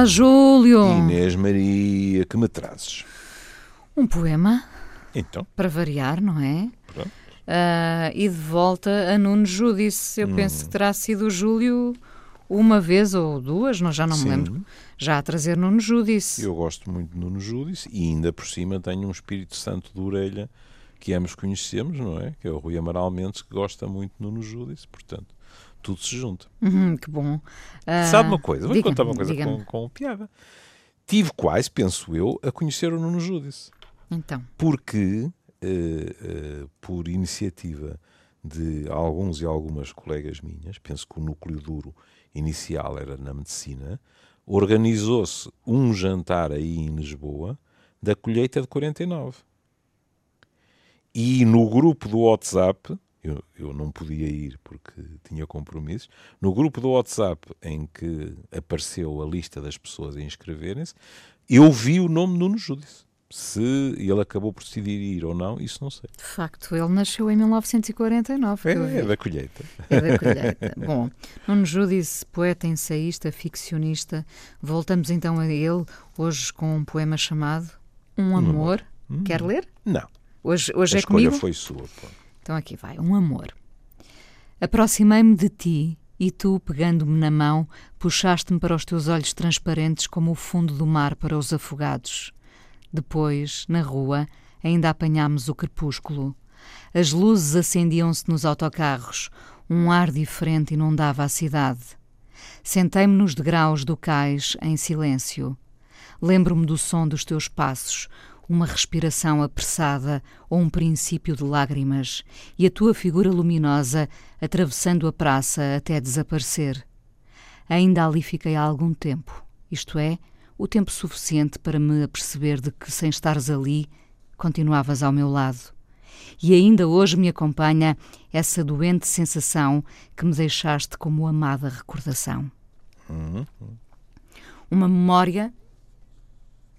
Olá, Júlio. Inês Maria, que me trazes? Um poema. Então. Para variar, não é? Pronto. Uh, e de volta a Nuno Júdice. Eu hum. penso que terá sido o Júlio uma vez ou duas, não, já não Sim. me lembro, já a trazer Nuno Júdice. Eu gosto muito de Nuno Júdice e ainda por cima tenho um Espírito Santo de orelha que ambos conhecemos, não é? Que é o Rui Amaral Mendes, que gosta muito de Nuno Júdice, portanto, tudo se junta. Uhum, que bom. Uh, Sabe uma coisa? Vou contar uma coisa com, com piada. Tive quase, penso eu, a conhecer o Nuno Júdice. Então. Porque, uh, uh, por iniciativa de alguns e algumas colegas minhas, penso que o núcleo duro inicial era na medicina, organizou-se um jantar aí em Lisboa da colheita de 49. E no grupo do WhatsApp, eu, eu não podia ir porque tinha compromissos, no grupo do WhatsApp em que apareceu a lista das pessoas a inscreverem-se, eu vi o nome Nuno Júdice. Se ele acabou por decidir ir ou não, isso não sei. De facto, ele nasceu em 1949. É, é da colheita. É da colheita. Bom, Nuno Júdice, poeta, ensaísta, ficcionista. Voltamos então a ele, hoje com um poema chamado Um Amor. Hum. Quer ler? Não. Hoje, hoje a é comigo? foi sua. Pô. Então aqui vai. Um Amor. Aproximei-me de ti e tu, pegando-me na mão, puxaste-me para os teus olhos transparentes como o fundo do mar para os afogados. Depois, na rua, ainda apanhámos o crepúsculo. As luzes acendiam-se nos autocarros, um ar diferente inundava a cidade. Sentei-me nos degraus do cais, em silêncio. Lembro-me do som dos teus passos, uma respiração apressada ou um princípio de lágrimas, e a tua figura luminosa atravessando a praça até desaparecer. Ainda ali fiquei há algum tempo, isto é, o tempo suficiente para me aperceber de que, sem estares ali, continuavas ao meu lado. E ainda hoje me acompanha essa doente sensação que me deixaste como amada recordação. Uhum. Uma memória.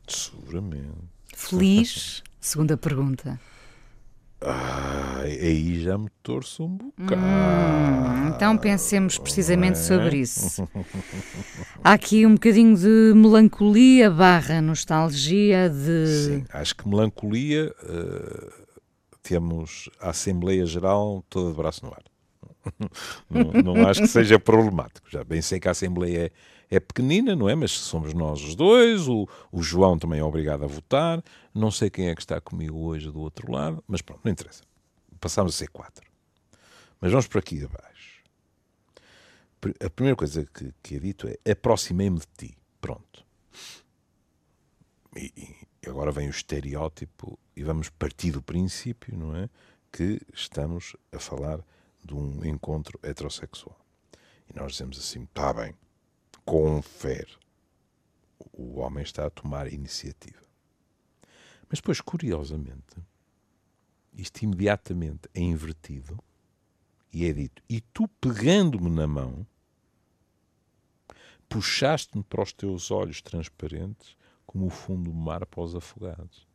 Seguramente. Feliz? Segunda pergunta. Ah, aí já me torço um bocado. Hum, então pensemos precisamente é? sobre isso. Há aqui um bocadinho de melancolia barra nostalgia de... Sim, acho que melancolia uh, temos a Assembleia Geral toda de braço no ar. não, não acho que seja problemático. Já bem sei que a Assembleia é é pequenina, não é? Mas somos nós os dois, o, o João também é obrigado a votar, não sei quem é que está comigo hoje do outro lado, mas pronto, não interessa. Passámos a ser quatro. Mas vamos por aqui abaixo. A primeira coisa que, que é dito é aproximei-me de ti. Pronto. E, e agora vem o estereótipo e vamos partir do princípio, não é? Que estamos a falar de um encontro heterossexual. E nós dizemos assim, está bem, confere. O homem está a tomar iniciativa. Mas depois, curiosamente, isto imediatamente é invertido e é dito: E tu, pegando-me na mão, puxaste-me para os teus olhos transparentes como o fundo do mar para os afogados.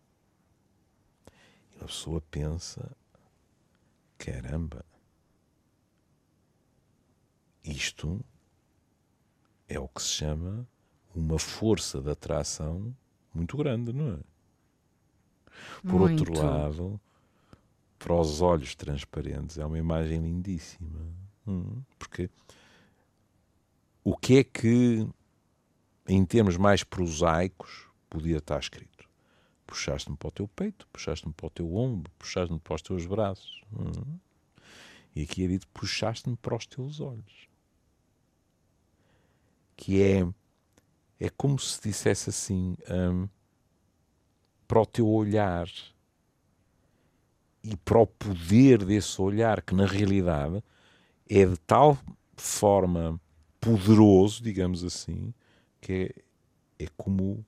E a pessoa pensa: caramba, isto é o que se chama uma força de atração muito grande, não é? Por muito. outro lado, para os olhos transparentes, é uma imagem lindíssima. Hum, porque o que é que, em termos mais prosaicos, podia estar escrito? Puxaste-me para o teu peito, puxaste-me para o teu ombro, puxaste-me para os teus braços. Hum. E aqui é dito: puxaste-me para os teus olhos que é é como se dissesse assim um, para o teu olhar e para o poder desse olhar que na realidade é de tal forma poderoso, digamos assim, que é, é como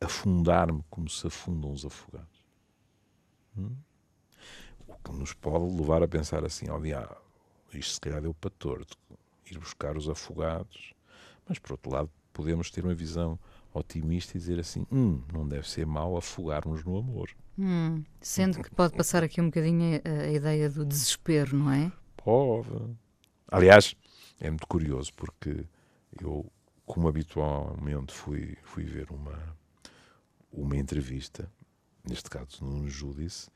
afundar-me como se afundam os afogados. Hum? O que nos pode levar a pensar assim, ó oh, diabo, isto se calhar deu para torto, ir buscar os afogados mas, por outro lado, podemos ter uma visão otimista e dizer assim: hum, não deve ser mau afogarmos no amor. Hum, sendo que pode passar aqui um bocadinho a, a, ideia do desespero, não é? Pode. Aliás, é muito curioso porque eu como habitualmente fui, fui ver uma, uma entrevista, neste caso no Júdice,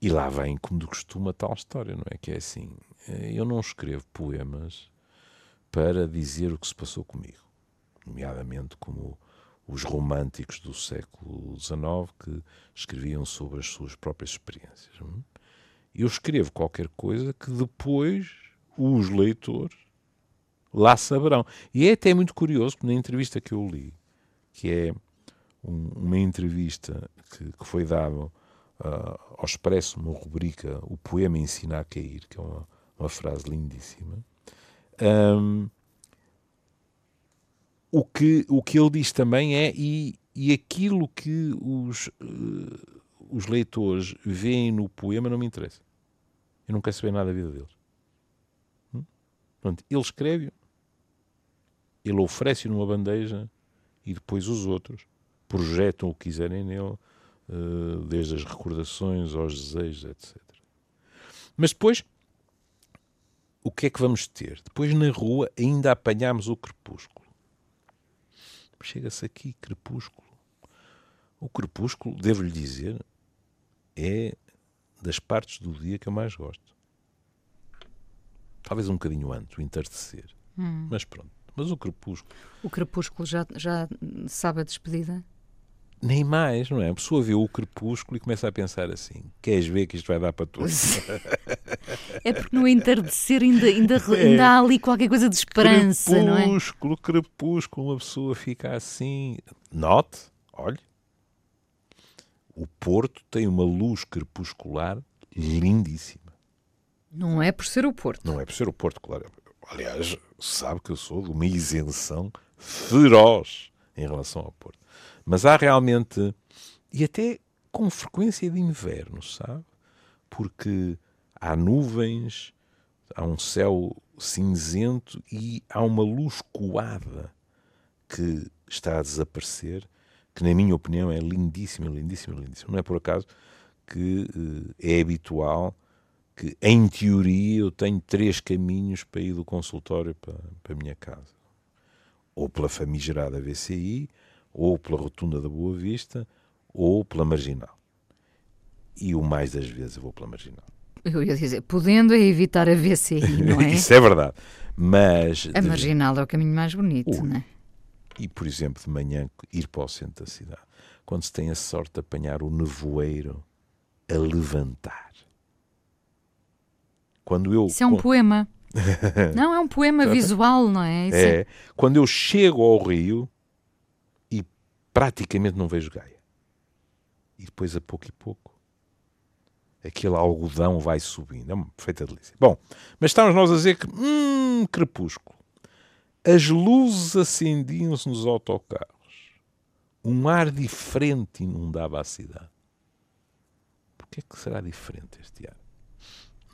e lá vem, como de costume, a tal história, não é? Que é assim: eh, eu não escrevo poemas para dizer o que se passou comigo, nomeadamente como os românticos do século XIX que escreviam sobre as suas próprias experiências. Eu escrevo qualquer coisa que depois os leitores lá saberão. E é até muito curioso que na entrevista que eu li, que é um, uma entrevista que, que foi dada uh, ao Expresso, uma rubrica, O Poema Ensina a Cair, que é uma, uma frase lindíssima. Um, o que, o que ele diz também é, e, e aquilo que os, uh, os leitores veem no poema não me interessa. Eu não quero saber nada da vida deles. Hum? Pronto, ele escreve, ele oferece numa bandeja e depois os outros projetam o que quiserem nele, uh, desde as recordações aos desejos, etc. Mas depois, o que é que vamos ter? Depois na rua ainda apanhamos o crepúsculo chega-se aqui, crepúsculo. O crepúsculo, devo-lhe dizer, é das partes do dia que eu mais gosto. Talvez um bocadinho antes, o entardecer. Hum. Mas pronto. Mas o crepúsculo. O crepúsculo já, já sabe a despedida? Nem mais, não é? A pessoa vê o crepúsculo e começa a pensar assim: queres ver que isto vai dar para tudo? é porque no entardecer ainda, ainda, é. ainda há ali qualquer coisa de esperança, crepúsculo, não é? Crepúsculo, crepúsculo, uma pessoa fica assim. Note, olhe, o Porto tem uma luz crepuscular lindíssima. Não é por ser o Porto. Não é por ser o Porto, claro. Aliás, sabe que eu sou de uma isenção feroz em relação ao Porto. Mas há realmente, e até com frequência de inverno, sabe? Porque há nuvens, há um céu cinzento e há uma luz coada que está a desaparecer, que na minha opinião é lindíssima, lindíssima, lindíssima. Não é por acaso que uh, é habitual que, em teoria, eu tenho três caminhos para ir do consultório para, para a minha casa. Ou pela famigerada VCI, ou pela rotunda da Boa Vista, ou pela Marginal. E o mais das vezes eu vou pela Marginal. Eu ia dizer, podendo é evitar a VCI, não é? Isso é verdade. Mas. A Marginal é o caminho mais bonito, Ui. não é? E, por exemplo, de manhã ir para o centro da cidade. Quando se tem a sorte de apanhar o nevoeiro a levantar. Quando eu. Isso é um poema. não, é um poema visual, não é? Isso é. é. Quando eu chego ao Rio, praticamente não vejo Gaia. E depois, a pouco e pouco, aquele algodão vai subindo. É uma perfeita delícia. Bom, mas estamos nós a dizer que, hum, crepúsculo. As luzes acendiam-se nos autocarros. Um ar diferente inundava a cidade. Porquê é que será diferente este ar?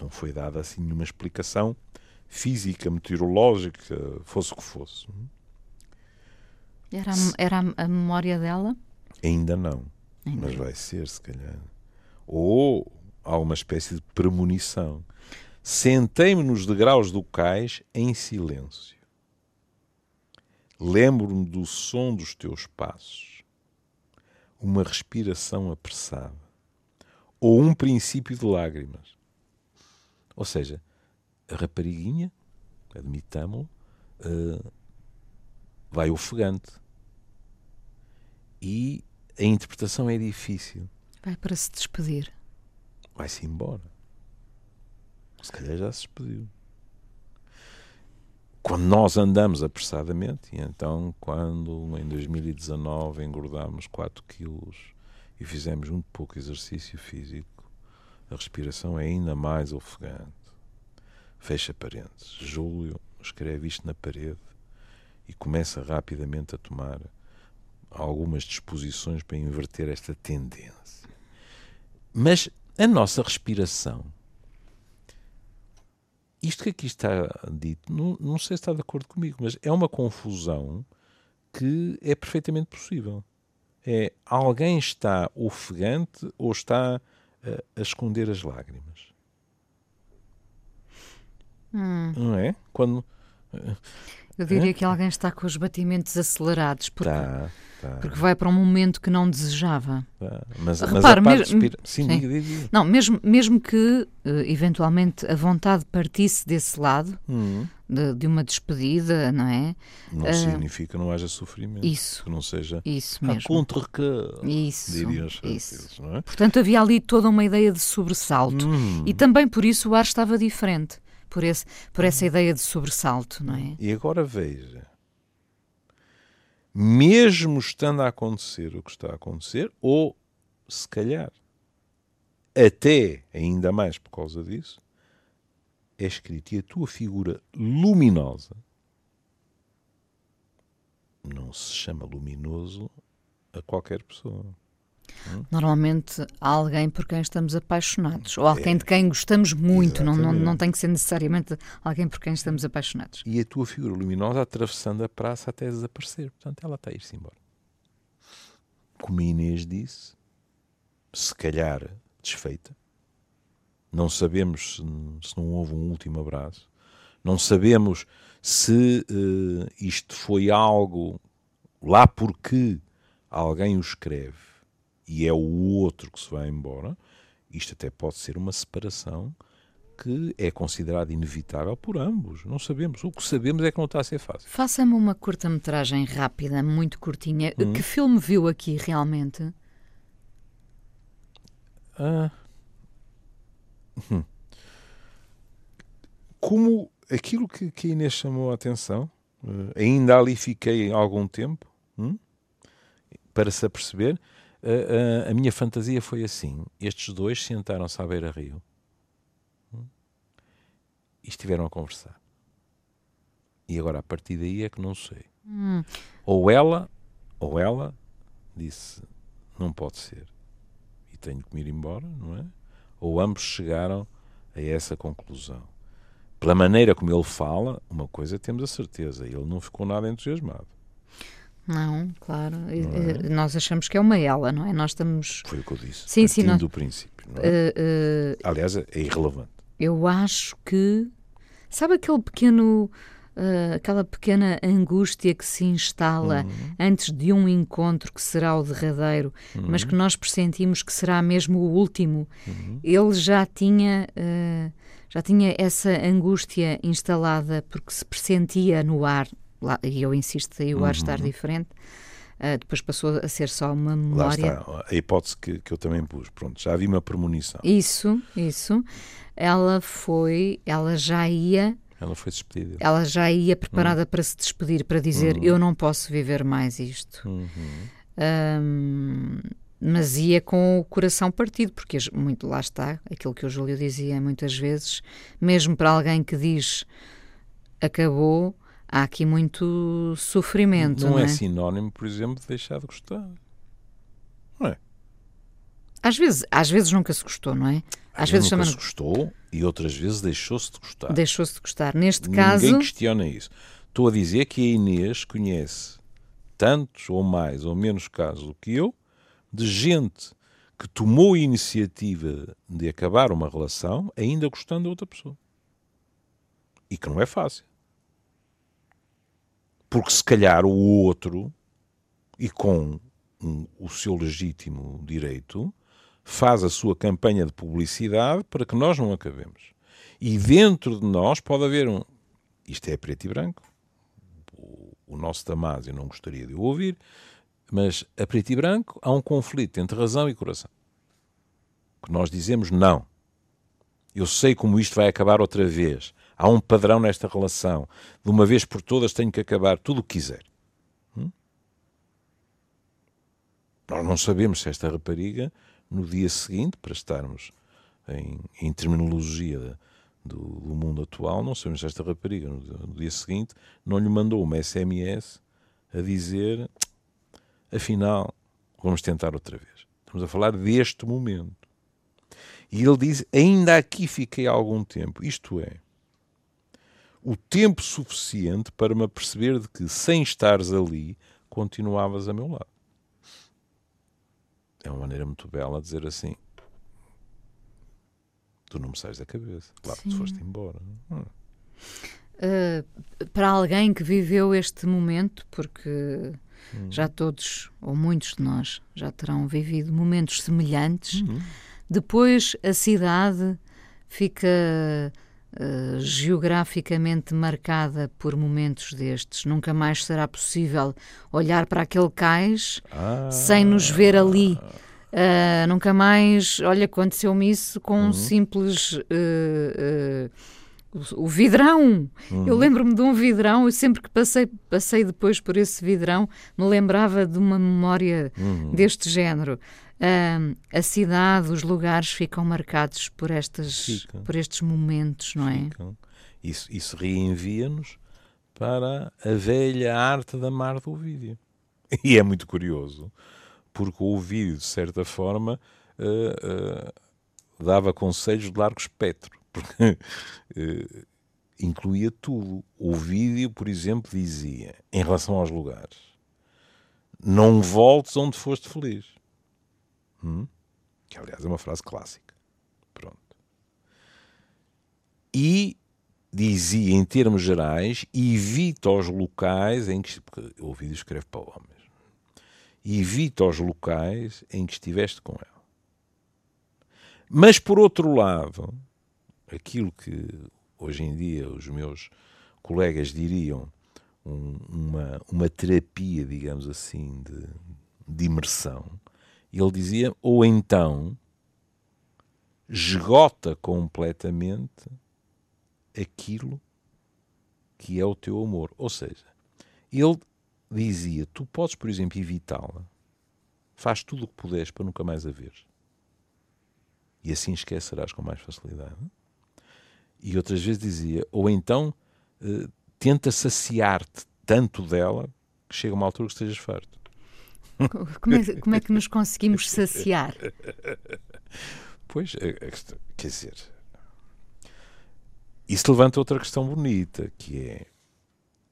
Não foi dada assim nenhuma explicação física, meteorológica, fosse o que fosse. Era, era a, a memória dela? Ainda não. Ainda. Mas vai ser, se calhar. Ou há uma espécie de premonição. Sentei-me nos degraus do cais em silêncio. Lembro-me do som dos teus passos, uma respiração apressada, ou um princípio de lágrimas. Ou seja, a rapariguinha, admitamo-lo, uh, vai ofegante. E a interpretação é difícil. Vai para se despedir. Vai-se embora. Se calhar já se despediu. Quando nós andamos apressadamente, e então quando em 2019 engordámos 4 quilos e fizemos muito pouco exercício físico, a respiração é ainda mais ofegante. Fecha parênteses. Júlio escreve isto na parede e começa rapidamente a tomar algumas disposições para inverter esta tendência. Mas a nossa respiração, isto que aqui está dito, não, não sei se está de acordo comigo, mas é uma confusão que é perfeitamente possível. É alguém está ofegante ou está a, a esconder as lágrimas. Hum. Não é? Quando Eu diria que alguém está com os batimentos acelerados. Porque... Tá. Tá. Porque vai para um momento que não desejava. Tá. Mas, Repare, mas mesmo, respira... sim, sim. Diga, diga. Não, mesmo, mesmo que uh, eventualmente a vontade partisse desse lado, uhum. de, de, uma despedida, não é? Não uh, significa que não haja sofrimento. Isso. Que não seja isso mesmo. contra que isso, diriam isso. Não é? Portanto, havia ali toda uma ideia de sobressalto. Uhum. E também por isso o ar estava diferente. Por, esse, por essa ideia de sobressalto, não é? E agora veja mesmo estando a acontecer o que está a acontecer, ou se calhar até ainda mais por causa disso, é escrito e a tua figura luminosa não se chama luminoso a qualquer pessoa. Normalmente há alguém por quem estamos apaixonados, ou alguém é. de quem gostamos muito, não, não, não tem que ser necessariamente alguém por quem estamos apaixonados. E a tua figura luminosa atravessando a praça até desaparecer, portanto ela está a ir-se embora. Como a Inês disse, se calhar desfeita, não sabemos se, se não houve um último abraço, não sabemos se uh, isto foi algo lá porque alguém o escreve e é o outro que se vai embora, isto até pode ser uma separação que é considerada inevitável por ambos. Não sabemos. O que sabemos é que não está a ser fácil. Faça-me uma curta-metragem rápida, muito curtinha. Hum. Que filme viu aqui realmente? Ah. Hum. Como aquilo que, que a Inês chamou a atenção, uh, ainda ali fiquei algum tempo hum, para se aperceber a, a, a, minha fantasia foi assim: estes dois sentaram-se à beira-rio hum, e estiveram a conversar. E agora, a partir daí, é que não sei. Hum. Ou ela, ou ela disse: não pode ser, e tenho que me ir embora, não é? Ou ambos chegaram a essa conclusão. Pela maneira como ele fala, uma coisa temos a certeza: ele não ficou nada entusiasmado. Não, claro. Não é? Nós achamos que é uma ela, não é? Nós estamos. Foi o que eu disse. Sim, sim. Não... do princípio. É? Uh, uh... Aliás, é irrelevante. Eu acho que. Sabe aquele pequeno. Uh, aquela pequena angústia que se instala uhum. antes de um encontro que será o derradeiro, uhum. mas que nós pressentimos que será mesmo o último. Uhum. Ele já tinha já tinha essa angústia instalada porque se pressentia no ar lá, e eu insisto aí o ar estar uhum. diferente, uh, depois passou a ser só uma memória. Lá está, a hipótese que, que eu também pus, pronto, já havia uma premonição. Isso, isso. Ela foi, ela já ia ela foi despedida. Ela já ia preparada uhum. para se despedir, para dizer: uhum. Eu não posso viver mais isto. Uhum. Um, mas ia com o coração partido, porque muito lá está, aquilo que o Júlio dizia muitas vezes, mesmo para alguém que diz acabou, há aqui muito sofrimento. Não, não é? é? sinónimo, por exemplo, de deixar de gostar. Não é? Às vezes, às vezes nunca se gostou, não é? Às, vezes nunca se gostou e outras vezes deixou-se de gostar. Deixou-se de gostar. Neste Ninguém caso. Ninguém questiona isso. Estou a dizer que a Inês conhece tantos ou mais ou menos casos do que eu de gente que tomou a iniciativa de acabar uma relação ainda gostando da outra pessoa. E que não é fácil. Porque se calhar o outro, e com um, o seu legítimo direito, faz a sua campanha de publicidade para que nós não acabemos. E dentro de nós pode haver um. Isto é preto e branco. O, nosso Damásio não gostaria de o ouvir, mas a preto e branco há um conflito entre razão e coração. Que nós dizemos não. Eu sei como isto vai acabar outra vez. Há um padrão nesta relação. De uma vez por todas tenho que acabar tudo o que quiser. Hum? Nós não sabemos se esta rapariga, no dia seguinte, para estarmos em, em terminologia do, do, mundo atual, não sabemos se esta rapariga, no, no dia seguinte, não lhe mandou uma SMS a dizer afinal, vamos tentar outra vez. Estamos a falar deste momento. E ele diz: ainda aqui fiquei algum tempo. Isto é, o tempo suficiente para me aperceber de que, sem estares ali, continuavas a meu lado. É uma maneira muito bela de dizer assim: tu não me sais da cabeça. Claro que tu foste embora. Hum. Uh, para alguém que viveu este momento, porque hum. já todos, ou muitos de nós, já terão vivido momentos semelhantes, hum. depois a cidade fica uh, geograficamente marcada por momentos destes. Nunca mais será possível olhar para aquele cais ah. sem nos ver ali. Uh, nunca mais, olha, aconteceu-me isso com um uhum. simples uh, o vidrão. Uhum. Eu lembro-me de um vidrão, e sempre que passei, passei depois por esse vidrão, me lembrava de uma memória uhum. deste género. A cidade, os lugares ficam marcados por, estas, por estes momentos, não é? Ficam. Isso, isso reenvia-nos para a velha arte da mar do vídeo. E é muito curioso, porque o vídeo, de certa forma, uh, uh, dava conselhos de largo espectro porque uh, incluía tudo. O vídeo, por exemplo, dizia, em relação aos lugares, não voltes onde foste feliz. Hum? Que, aliás, é uma frase clássica. Pronto. E dizia, em termos gerais, evita os locais em que. Porque o vídeo escreve para homens. Evita os locais em que estiveste com ela. Mas, por outro lado, aquilo que hoje em dia os meus colegas diriam um, uma, uma terapia, digamos assim, de, de imersão, ele dizia, ou então esgota completamente aquilo que é o teu amor. Ou seja, ele dizia: Tu podes, por exemplo, evitá-la, faz tudo o que puderes para nunca mais a ver. E assim esquecerás com mais facilidade. E outras vezes dizia, ou então uh, tenta saciar-te tanto dela que chega uma altura que estejas farto. Como é, como é que nos conseguimos saciar? Pois, quer dizer, isso levanta outra questão bonita, que é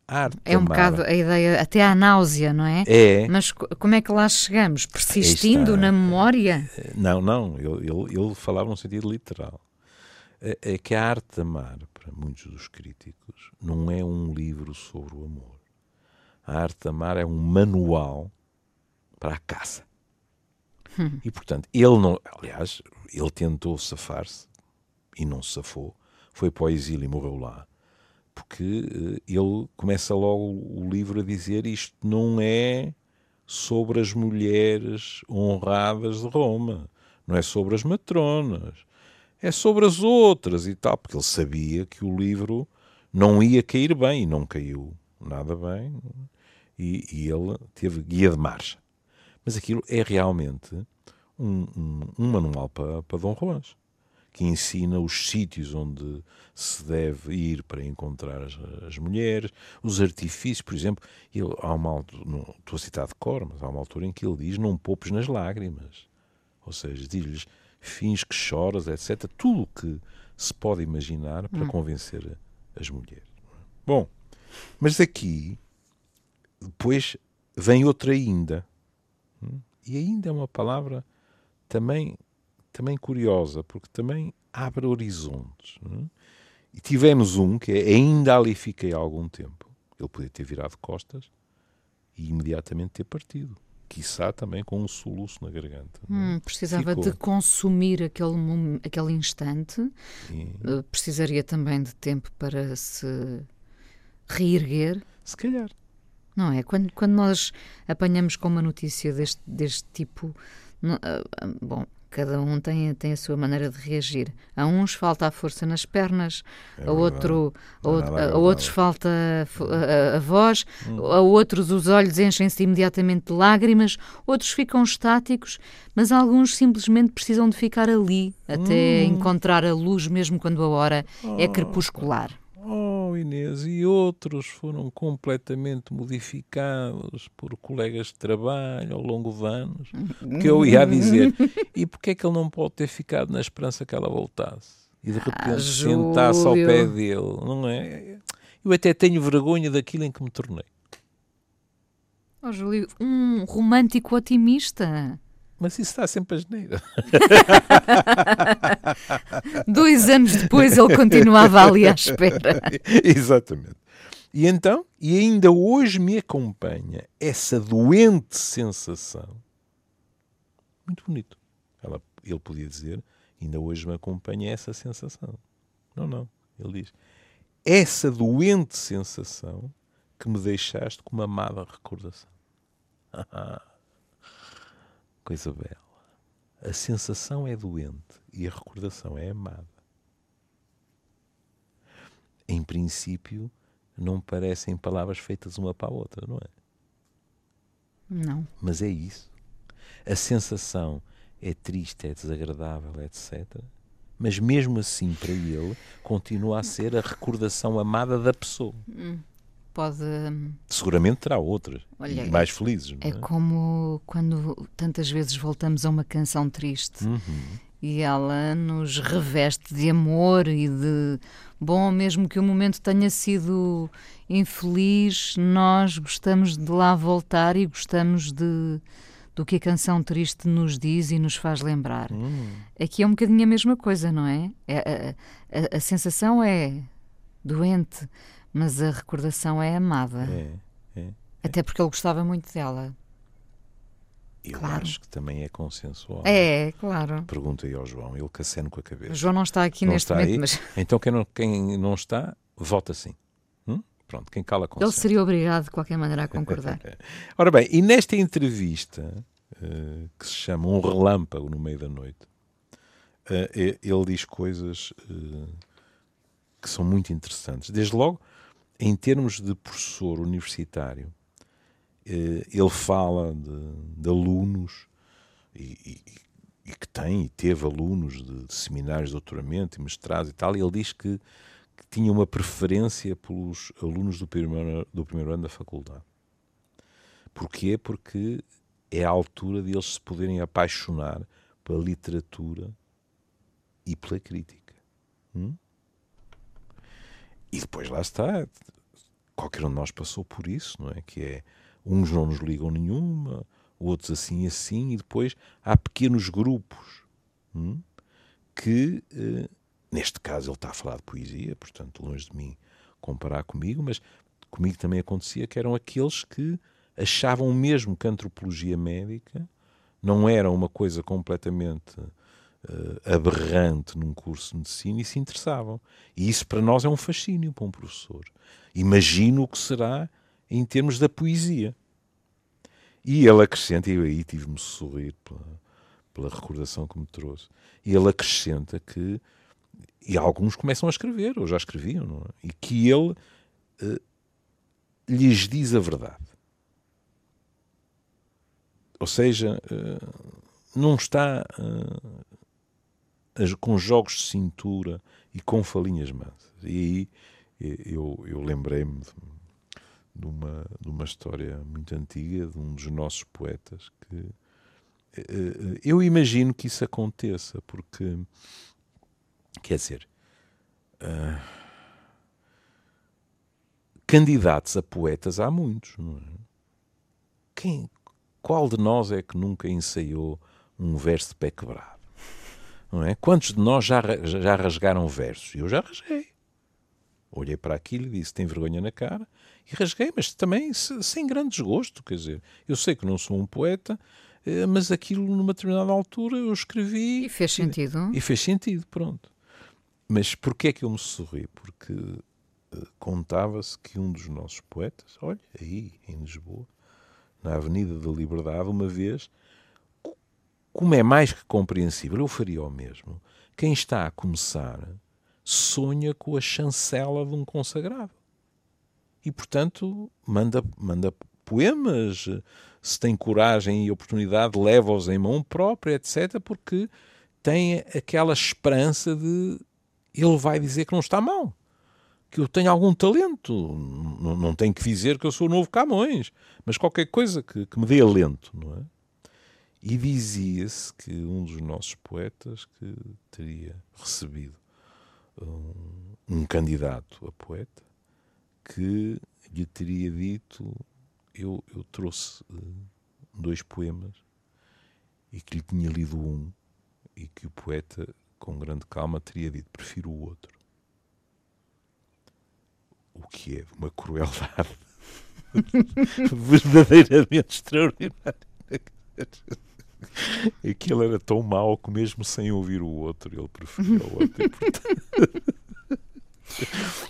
arte. É um bocado a ideia, até à náusea, não é? É. Mas como é que lá chegamos? Persistindo na memória? Não, não, ele, ele, ele falava no sentido literal é, é que a arte de amar, para muitos dos críticos, não é um livro sobre o amor. A arte de amar é um manual para a caça. Hum. E, portanto, ele não. Aliás, ele tentou safar-se e não se safou. Foi para o exílio e morreu lá. Porque uh, ele começa logo o livro a dizer isto não é sobre as mulheres honradas de Roma, não é sobre as matronas, é sobre as outras e tal, porque ele sabia que o livro não ia cair bem e não caiu nada bem e, e ele teve guia de marcha. Mas aquilo é realmente um, um, um manual para, para Dom Juans, que ensina os sítios onde se deve ir para encontrar as, as mulheres, os artifícios, por exemplo. Ele, há uma, não, estou a citar de cor, mas há uma altura em que ele diz: Não poupes nas lágrimas. Ou seja, diz-lhes: fins que choras, etc. Tudo o que se pode imaginar para hum. convencer as mulheres. Bom, mas aqui depois vem outra ainda. Hum? E ainda é uma palavra também, também curiosa, porque também abre horizontes. Hum? E tivemos um que é, ainda ali fiquei há algum tempo. Ele podia ter virado costas e imediatamente ter partido quiçá também com um soluço na garganta. É? Hum, precisava Ficou. de consumir aquele, aquele instante, e... Eh, precisaria também de tempo para se reerguer. Se calhar. Não é? Quando, quando nós apanhamos com uma notícia deste, deste tipo, não, uh, bom, cada um tem, tem a sua maneira de reagir. A uns falta a força nas pernas, é a, outro, a, a, a, outros falta a, a voz, hum. a outros os olhos enchem-se imediatamente de lágrimas, outros ficam estáticos, mas alguns simplesmente precisam de ficar ali até hum. encontrar a luz, mesmo quando a hora oh. é crepuscular. Oh, Inês, e outros foram completamente modificados por colegas de trabalho ao longo de anos. Que eu ia dizer, e porquê é que ele não pode ter ficado na esperança que ela voltasse? E de repente ah, sentasse ao pé dele, não é? Eu até tenho vergonha daquilo em que me tornei. Oh, Júlio, um romântico otimista. Mas isso está sempre a geneira. Dois anos depois ele continuava ali à espera. Exatamente. E então, e ainda hoje me acompanha essa doente sensação. Muito bonito. Ela, ele podia dizer, ainda hoje me acompanha essa sensação. Não, não. Ele diz, essa doente sensação que me deixaste com uma amada recordação. Coisa bela. A sensação é doente e a recordação é amada. Em princípio, não parecem palavras feitas uma para a outra, não é? Não. Mas é isso. A sensação é triste, é desagradável, etc. Mas mesmo assim, para ele, continua a ser a recordação amada da pessoa. Hum pode. Hum, Seguramente terá outras, Olha, mais felizes. É, é, como quando tantas vezes voltamos a uma canção triste uhum. e ela nos reveste de amor e de. Bom, mesmo que o momento tenha sido infeliz, nós gostamos de lá voltar e gostamos de do que a canção triste nos diz e nos faz lembrar. Hum. Aqui é um bocadinho a mesma coisa, não é? é a, a, a sensação é doente, mas a recordação é amada. É, é, Até porque ele gostava muito dela. Eu claro. acho que também é consensual. É, claro. Pergunta aí ao João, ele caceno com a cabeça. O João não está aqui não neste está momento, aí? mas. Então quem não, quem não está, vota sim. Hum? Pronto, quem cala consente. Ele seria obrigado de qualquer maneira a concordar. Ora bem, e nesta entrevista, uh, que se chama Um Relâmpago no Meio da Noite, uh, ele diz coisas uh, que são muito interessantes. Desde logo, em termos de professor universitário, eh, ele fala de, de alunos e, e, e, que tem e teve alunos de, de, seminários de doutoramento e mestrado e tal, e ele diz que, que, tinha uma preferência pelos alunos do primeiro, do primeiro ano da faculdade. Porquê? Porque é a altura de eles se poderem apaixonar pela literatura e pela crítica. Hum? E depois lá está. Qualquer um de nós passou por isso, não é? Que é uns não nos ligam nenhuma, outros assim assim, e depois há pequenos grupos hum, que, eh, neste caso, ele está a falar de poesia, portanto, longe de mim comparar comigo, mas comigo também acontecia que eram aqueles que achavam mesmo que a antropologia médica não era uma coisa completamente uh, aberrante num curso de medicina e se interessavam. E isso para nós é um fascínio para um professor. Imagino o que será em termos da poesia. E ele acrescenta, e aí tive-me sorrir pela, pela recordação que me trouxe, e ele acrescenta que, e alguns começam a escrever, ou já escreviam, é? e que ele uh, lhes diz a verdade. Ou seja, uh, não está uh, com jogos de cintura e com falinhas mansas. E aí eu, eu lembrei-me de, uma, de uma história muito antiga de um dos nossos poetas que eh, eh, eu imagino que isso aconteça porque quer dizer uh, candidatos a poetas há muitos não é? quem qual de nós é que nunca ensaiou um verso de pé quebrado não é? Quantos de nós já, já rasgaram versos? Eu já rasguei. Olhei para aquilo e disse: tem vergonha na cara. E rasguei, mas também sem grande desgosto. Quer dizer, eu sei que não sou um poeta, eh, mas aquilo numa determinada altura eu escrevi. E fez sentido. E, fez sentido, pronto. Mas porquê é que eu me sorri? Porque uh, contava-se que um dos nossos poetas, olha, aí em Lisboa, na Avenida da Liberdade, uma vez como é mais que compreensível, eu faria o mesmo. Quem está a começar sonha com a chancela de um consagrado. E, portanto, manda, manda poemas, se tem coragem e oportunidade, leva-os em mão própria, etc., porque tem aquela esperança de ele vai dizer que não está mal, que eu tenho algum talento. Não, não tenho que dizer que eu sou o novo Camões, mas qualquer coisa que, que me dê alento, não é? E dizia-se que um dos nossos poetas que teria recebido um, um, candidato a poeta que lhe teria dito eu, eu trouxe uh, dois poemas e que lhe tinha lido um e que o poeta, com grande calma, teria dito: prefiro o outro. O que é uma crueldade verdadeiramente extraordinária. Aquilo era tão mau que, mesmo sem ouvir o outro, ele preferia o outro. E, portanto...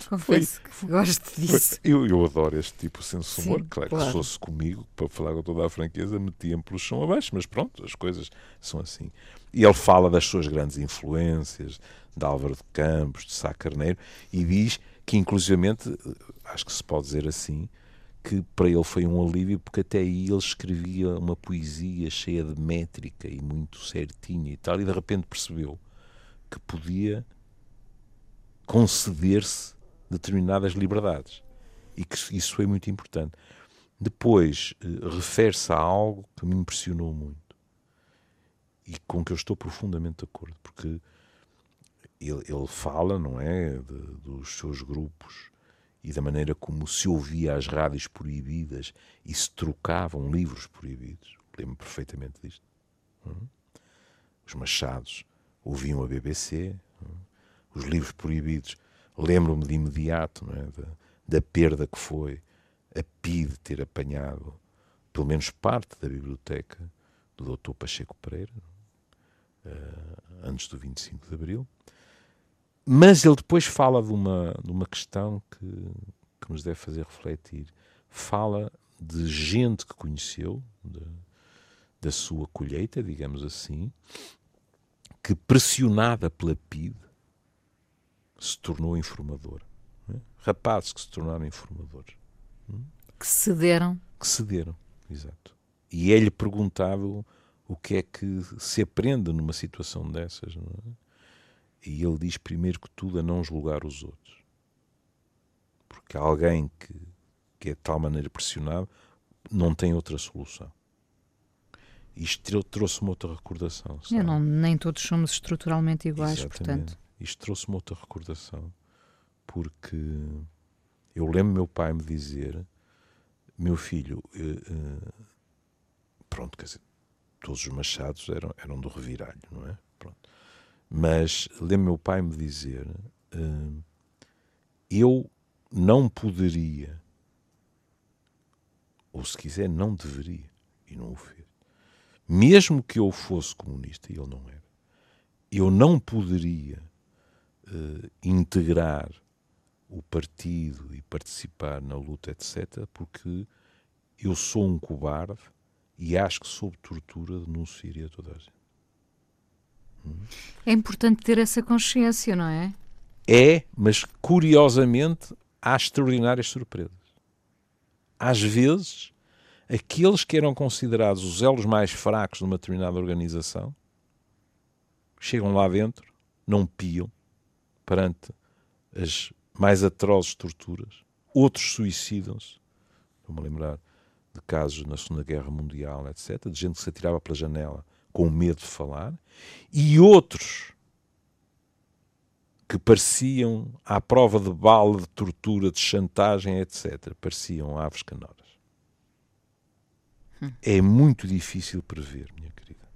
Confesso foi, que gosto disso. Foi, eu, eu adoro este tipo de senso de humor. Claro, claro, que se fosse comigo, para falar com toda a franqueza, metia-me pelo chão abaixo, mas pronto, as coisas são assim. E ele fala das suas grandes influências, de Álvaro de Campos, de Sá Carneiro, e diz que, inclusivamente, acho que se pode dizer assim, que para ele foi um alívio, porque até aí ele escrevia uma poesia cheia de métrica e muito certinha e tal, e de repente percebeu que podia conceder-se determinadas liberdades. E que isso foi muito importante. Depois, eh, refere-se a algo que me impressionou muito e com que eu estou profundamente de acordo, porque ele, ele fala, não é, de, dos seus grupos e da maneira como se ouvia as rádios proibidas e se trocavam livros proibidos. Lembro-me perfeitamente disto. Hum? Os Machados ouviam a BBC, os livros proibidos. Lembro-me de imediato é, da, da, perda que foi a PID ter apanhado pelo menos parte da biblioteca do Dr. Pacheco Pereira, uh, antes do 25 de Abril. Mas ele depois fala de uma, de uma questão que, que nos deve fazer refletir. Fala de gente que conheceu, de, da sua colheita, digamos assim, que pressionada pela PID, se tornou informador. É? Rapazes que se tornaram informadores. Hum? Que cederam. Que cederam, exato. E é-lhe o que é que se aprende numa situação dessas. É? E ele diz, primeiro que tudo, a não julgar os outros. Porque alguém que, que é de tal maneira pressionado não tem outra solução. Isto trouxe-me outra recordação. Não, nem todos somos estruturalmente iguais, Exatamente. portanto isto trouxe-me outra recordação, porque eu lembro meu pai me dizer: meu filho, uh, uh, pronto, quer dizer, todos os machados eram, eram do reviralho, não é? Pronto. Mas lembro meu pai me dizer: uh, eu não poderia, ou se quiser, não deveria, e não o fez. Mesmo que eu fosse comunista, e ele não era, eu não poderia uh, integrar o partido e participar na luta, etc., porque eu sou um cobarde e acho que sob tortura denunciaria toda a gente. É importante ter essa consciência, não é? É, mas curiosamente há extraordinárias surpresas. Às vezes, aqueles que eram considerados os elos mais fracos de uma determinada organização chegam lá dentro, não piam, perante as mais atrozes torturas. Outros suicidam-se. Vou-me lembrar de casos na Segunda Guerra Mundial, etc., de gente que se atirava pela janela com medo de falar, e outros que pareciam, à prova de bala, de tortura, de chantagem, etc., pareciam aves canoras. Hum. É muito difícil prever, minha querida.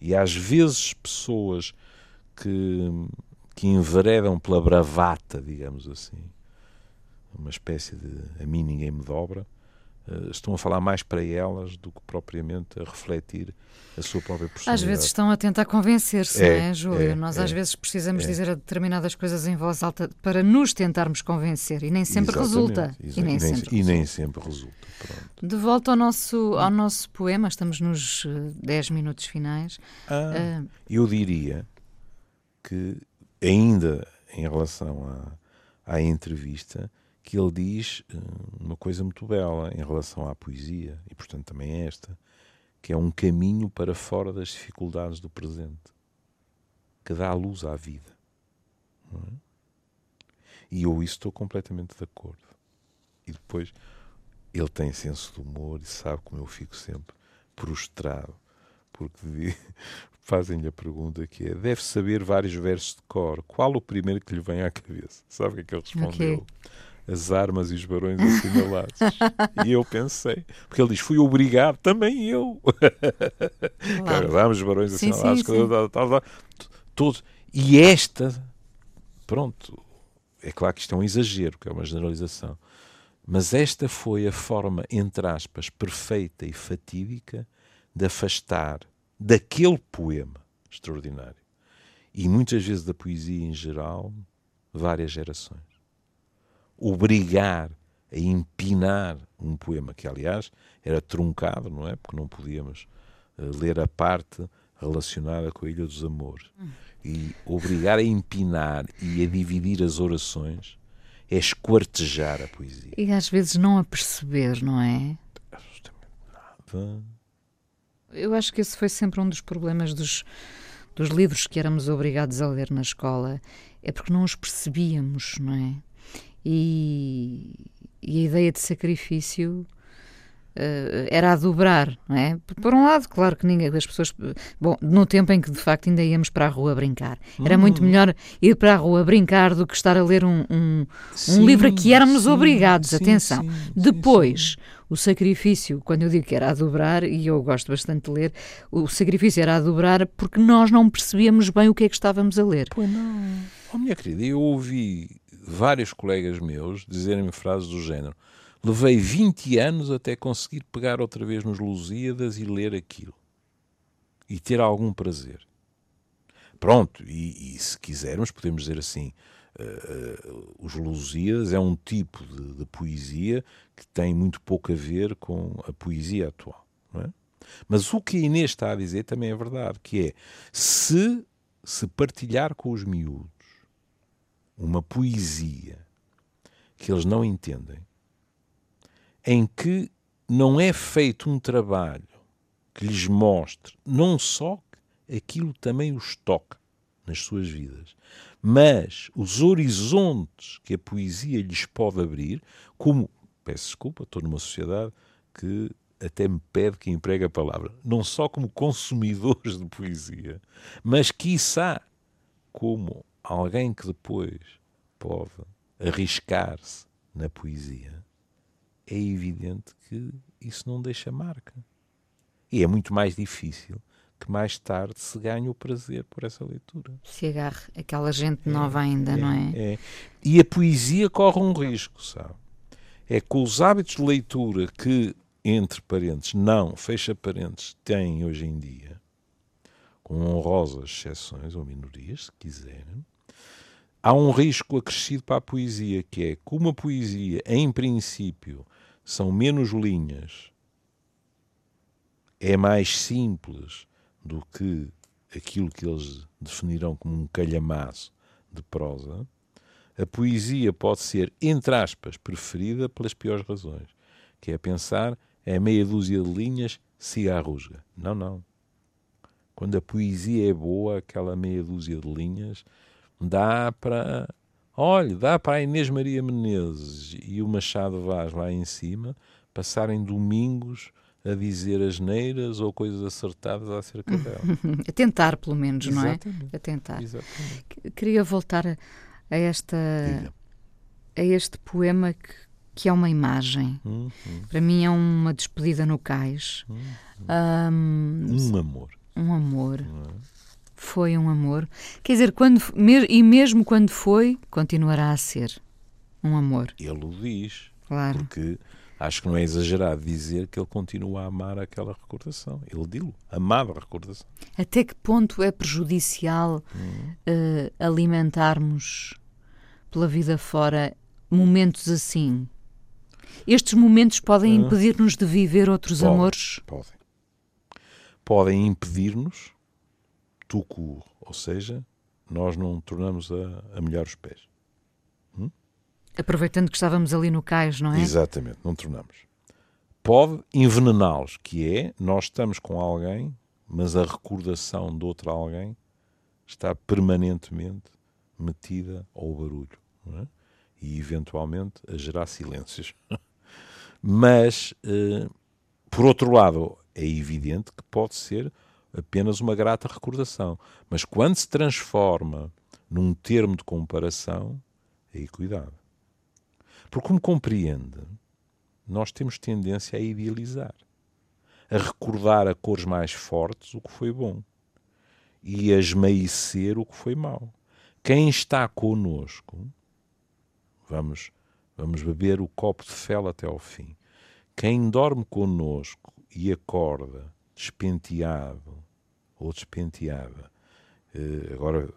E às vezes pessoas que que enveredam pela bravata, digamos assim, uma espécie de a mim ninguém me dobra, estão a falar mais para elas do que propriamente a refletir a sua própria personalidade. Às vezes estão a tentar convencer-se, é, não é, Júlio? É, Nós é, às vezes precisamos é. dizer determinadas coisas em voz alta para nos tentarmos convencer e nem sempre resulta. E nem, e sempre, e nem sempre resulta. Pronto. De volta ao nosso, ao nosso poema, estamos nos 10 eh, minutos finais. Ah, uh, eu diria que ainda em relação à, à entrevista, que ele diz eh, uma coisa muito bela em relação à poesia, e portanto também é esta, que é um caminho para fora das dificuldades do presente, que dá luz à vida. É? E eu isso estou completamente de acordo. E depois ele tem senso de humor e sabe como eu fico sempre prostrado, porque fazem-lhe a pergunta que é: deve saber vários versos de cor. Qual o primeiro que lhe vem à cabeça? Sabe o que é que ele respondeu? Okay. As armas e os barões assinalados. e eu pensei, porque ele diz, fui obrigado, também eu. Claro. Damos os barões sim, assinalados, sim, tal, tal, todos. E esta, pronto, é claro que isto é um exagero, que é uma generalização, mas esta foi a forma, entre aspas, perfeita e fatídica de afastar daquele poema extraordinário e muitas vezes da poesia em geral várias gerações. Obrigar a empinar um poema que, aliás, era truncado, não é? Porque não podíamos uh, ler a parte relacionada com a Ilha dos Amores. Hum. E obrigar a empinar e a dividir as orações é esquartejar a poesia. E às vezes não a perceber, não é? Nada. Eu acho que esse foi sempre um dos problemas dos, dos livros que éramos obrigados a ler na escola. É porque não os percebíamos, não é? E, e a ideia de sacrifício uh, era a dobrar, não é? Por um lado, claro que ninguém, as pessoas, bom, no tempo em que de facto ainda íamos para a rua brincar, era muito hum. melhor ir para a rua brincar do que estar a ler um, um, sim, um livro a que éramos sim, obrigados, sim, atenção. Depois, o sacrifício, quando eu digo que era a dobrar, e eu gosto bastante de ler, o sacrifício era a dobrar porque nós não percebíamos bem o que é que estávamos a ler. Pois não. Oh, minha querida, eu ouvi vários colegas meus dizerem-me frases do género Levei 20 anos até conseguir pegar outra vez nos Lusíadas e ler aquilo. E ter algum prazer. Pronto, e, e se quisermos, podemos dizer assim: uh, uh, os Lusíadas é um tipo de, de, poesia que tem muito pouco a ver com a poesia atual. É? Mas o que a Inês está a dizer também é verdade: que é se se partilhar com os miúdos uma poesia que eles não entendem, em que não é feito um trabalho que lhes mostre não só aquilo também os toca nas suas vidas, mas os horizontes que a poesia lhes pode abrir, como, peço desculpa, estou numa sociedade que até me pede que empregue a palavra, não só como consumidores de poesia, mas quiçá como alguém que depois pode arriscar-se na poesia é evidente que isso não deixa marca. E é muito mais difícil que mais tarde se ganhe o prazer por essa leitura. Se agarre aquela gente nova é, ainda, é, não é? é? E a poesia corre um risco, sabe? É com os hábitos de leitura que, entre parentes, não, fecha parentes, têm hoje em dia, com honrosas exceções ou minorias, se quiserem, há um risco acrescido para a poesia, que é como a poesia, em princípio, são menos linhas, é mais simples do que aquilo que eles definirão como um calhamaço de prosa, a poesia pode ser, entre aspas, preferida pelas piores razões, que é pensar é meia dúzia de linhas, a rusga. Não, não. Quando a poesia é boa, aquela meia dúzia de linhas dá para Olha, dá para a Inês Maria Menezes e o Machado Vaz lá em cima passarem domingos a dizer asneiras ou coisas acertadas acerca dela. a tentar, pelo menos, Exatamente. não é? A tentar. Exatamente. Queria voltar a, esta a este poema que, que é uma imagem. Hum, hum. Para mim é uma despedida no cais. Hum, um, um amor. Um amor. É? Foi um amor. Quer dizer, quando, e mesmo quando foi, continuará a ser um amor. Ele o diz. Claro. Porque acho que não é exagerado dizer que ele continua a amar aquela recordação. Ele diz-lo, amava a recordação. Até que ponto é prejudicial hum. uh, alimentarmos pela vida fora momentos assim? Estes momentos podem hum. impedir-nos de viver outros podem, amores? Podem. Podem impedir-nos tucur, ou seja, nós não tornamos a, a molhar os pés. Hum? Aproveitando que estávamos ali no cais, não é? Exatamente, não tornamos. Pode envenená-los, que é, nós estamos com alguém, mas a recordação de outro alguém está permanentemente metida ao barulho. É? E, eventualmente, a gerar silêncios. mas, eh, por outro lado, é evidente que pode ser apenas uma grata recordação. Mas quando se transforma num termo de comparação, aí cuidado. Porque, como compreende, nós temos tendência a idealizar, a recordar a cores mais fortes o que foi bom e a esmaecer o que foi mau. Quem está conosco, vamos, vamos beber o copo de fel até ao fim. Quem dorme conosco e acorda despenteado ou despenteada, eh, agora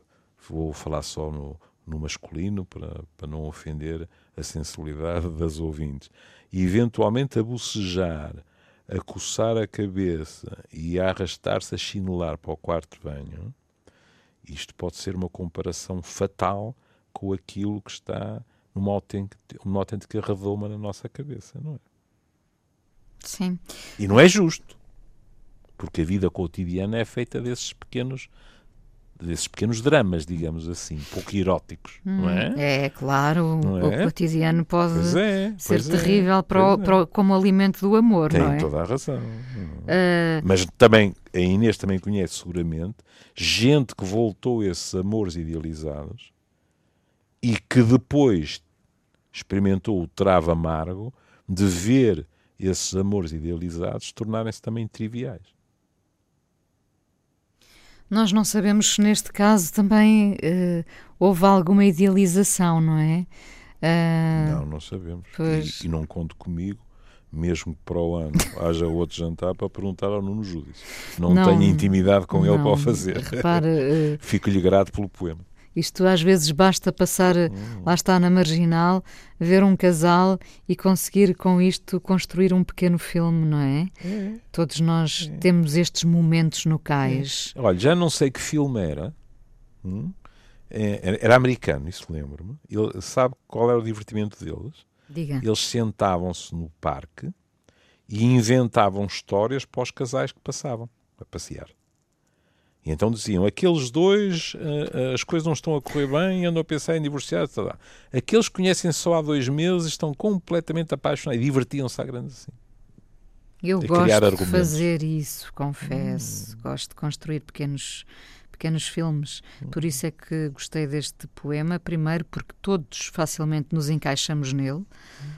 vou falar só no, no masculino para, para não ofender a sensibilidade das ouvintes, e eventualmente a bocejar, a coçar a cabeça e a arrastar-se a chinelar para o quarto banho, isto pode ser uma comparação fatal com aquilo que está numa autêntica, numa autêntica redoma na nossa cabeça, não é? Sim. E não é justo, porque a vida cotidiana é feita desses pequenos desses pequenos dramas, digamos assim, pouco eróticos, hum, não é? É, claro, o, é? cotidiano pode é, ser é, terrível para, o, é. para o, como alimento do amor, Tem não é? Tem toda a razão. Uh... Mas também, a Inês também conhece seguramente gente que voltou a esses amores idealizados e que depois experimentou o travo amargo de ver esses amores idealizados tornarem-se também triviais. Nós não sabemos se neste caso também uh, houve alguma idealização, não é? Uh, não, não sabemos. Pois... E, e, não conto comigo, mesmo que para o ano haja outro jantar, para perguntar ao Nuno Júdice. Não, não tenho intimidade com não, ele para o fazer. Repare, uh... Fico-lhe grato pelo poema. Isto às vezes basta passar, hum. lá está na marginal, ver um casal e conseguir com isto construir um pequeno filme, não é? é. Todos nós é. temos estes momentos no cais. É. Olha, já não sei que filme era. Hum? É, era americano, isso lembro-me. Sabe qual era o divertimento deles? Diga. Eles sentavam-se no parque e inventavam histórias para os casais que passavam a passear. E então diziam, aqueles dois, uh, as coisas não estão a correr bem, andam a pensar em divorciar, tá, tá. aqueles que conhecem só há dois meses estão completamente apaixonados e divertiam-se à grande assim. Eu gosto de fazer isso, confesso. Hum. Gosto de construir pequenos pequenos filmes. Por isso é que gostei deste poema. Primeiro, porque todos facilmente nos encaixamos nele.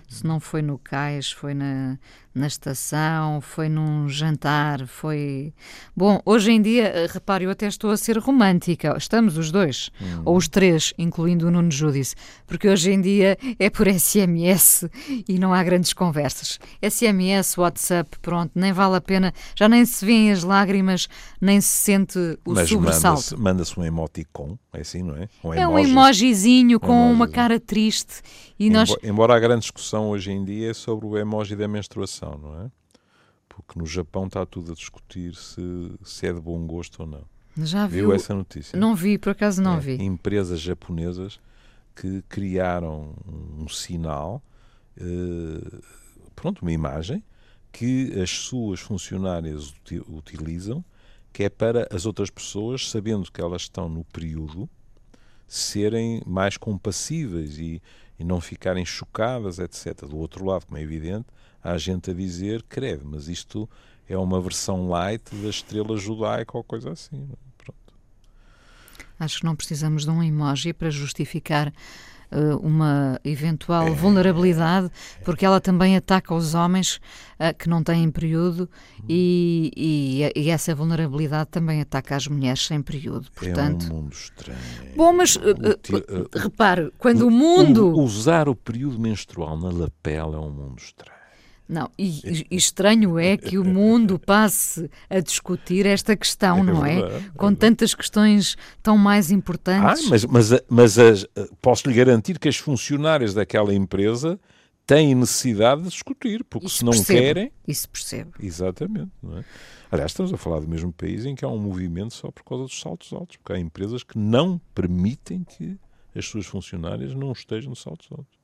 Se não foi no cais, foi na, na estação, foi num jantar, foi. Bom, hoje em dia, eh, repare, eu até estou a ser romântica. Estamos os dois, hum. ou os três, incluindo o Nuno Júdice, porque hoje em dia é por SMS e não há grandes conversas. SMS, WhatsApp, pronto, nem vale a pena, já nem se vêem as lágrimas, nem se sente o Mas Manda-se manda um emoticon, é assim, não é? Um é um emojizinho com um uma cara triste. E embora, nós... embora a grande discussão hoje em dia é sobre o emoji da menstruação não é? Porque no Japão está tudo a discutir se, se é de bom gosto ou não. Já viu, viu essa notícia? Não vi, por acaso não é, vi. Empresas japonesas que criaram um sinal, uh, pronto, uma imagem, que as suas funcionárias utilizam, que é para as outras pessoas, sabendo que elas estão no período, serem mais compassíveis e, e não ficarem chocadas, etc. Do outro lado, como é evidente, há gente a dizer, credo, mas isto é uma versão light da estrela judaica ou coisa assim. Pronto. Acho que não precisamos de um emoji para justificar uma eventual é, vulnerabilidade, porque ela também ataca os homens uh, que não têm período e, e, e, essa vulnerabilidade também ataca as mulheres sem período. Portanto, é um mundo estranho. Bom, mas uh, repare, quando o, o mundo. O, usar o período menstrual na lapela é um mundo estranho. Não, e, e, estranho é que o mundo passe a discutir esta questão, é não é? Verdade, Com é tantas questões tão mais importantes. Ah, mas, mas, mas as, posso lhe garantir que as funcionárias daquela empresa têm necessidade de discutir, porque isso se não percebo, querem. Isso percebo. Exatamente. É? Aliás, estamos a falar do mesmo país em que há um movimento só por causa dos saltos altos, porque há empresas que não permitem que as suas funcionárias não estejam nos saltos altos.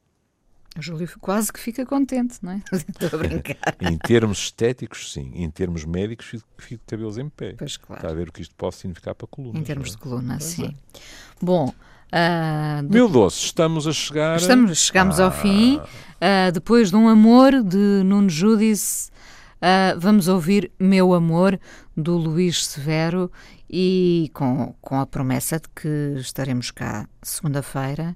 O Júlio quase que fica contente, não é? Estou a brincar. em termos estéticos, sim. Em termos médicos, fico, fico de cabelos em pé. Pois claro. Está a ver o que isto pode significar para a coluna. Em termos é? de coluna, pois sim. É. Bom. Uh, Meu doce, estamos a chegar. Estamos, chegamos ah. ao fim. Uh, depois de um amor de Nuno Judice, uh, vamos ouvir Meu Amor, do Luís Severo, e com, com a promessa de que estaremos cá segunda-feira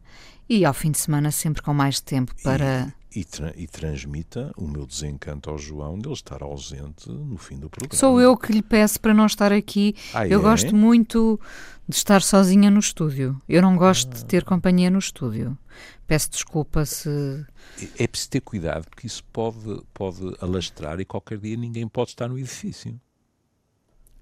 E ao fim de semana sempre com mais tempo para... E, e, tra e transmita o meu desencanto ao João de ele estar ausente no fim do programa. Sou eu que lhe peço para não estar aqui. Ah, eu é? gosto muito de estar sozinha no estúdio. Eu não gosto de ter companhia no estúdio. Peço desculpa se. É- É preciso ter cuidado, porque isso pode, pode alastrar e qualquer dia ninguém pode estar no edifício.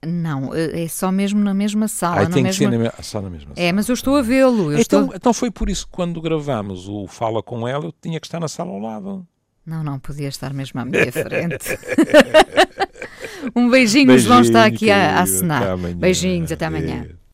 Não, é só mesmo na mesma sala. Na tem mesma... que ser na só na mesma É, sala. mas eu estou a vê-lo. Então, estou- então foi por isso que quando gravámos o Fala Com Ela, eu tinha que estar na sala ao lado. Não, não, podia estar mesmo à minha frente. um beijinho, o João está aqui a, a acenar. até. Beijinhos, até amanhã. É.